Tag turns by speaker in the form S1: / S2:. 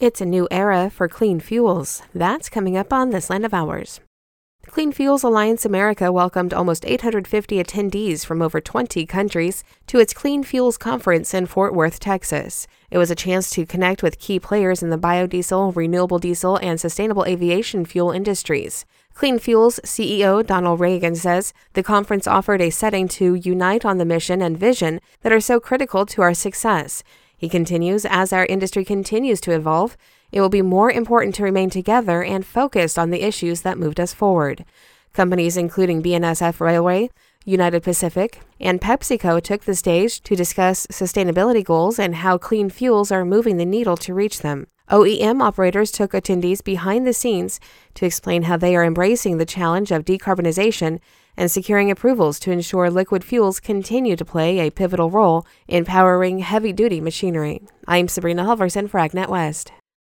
S1: It's a new era for clean fuels. That's coming up on This Land of Ours. Clean Fuels Alliance America welcomed almost 850 attendees from over 20 countries to its Clean Fuels Conference in Fort Worth, Texas. It was a chance to connect with key players in the biodiesel, renewable diesel, and sustainable aviation fuel industries. Clean Fuels CEO Donnell Rehagen says the conference offered a setting to unite on the mission and vision that are so critical to our success. He continues, as our industry continues to evolve, it will be more important to remain together and focused on the issues that moved us forward. Companies including BNSF Railway, United Pacific, and PepsiCo took the stage to discuss sustainability goals and how clean fuels are moving the needle to reach them. OEM operators took attendees behind the scenes to explain how they are embracing the challenge of decarbonization and securing approvals to ensure liquid fuels continue to play a pivotal role in powering heavy duty machinery. I'm Sabrina Halvorson for AgNet West.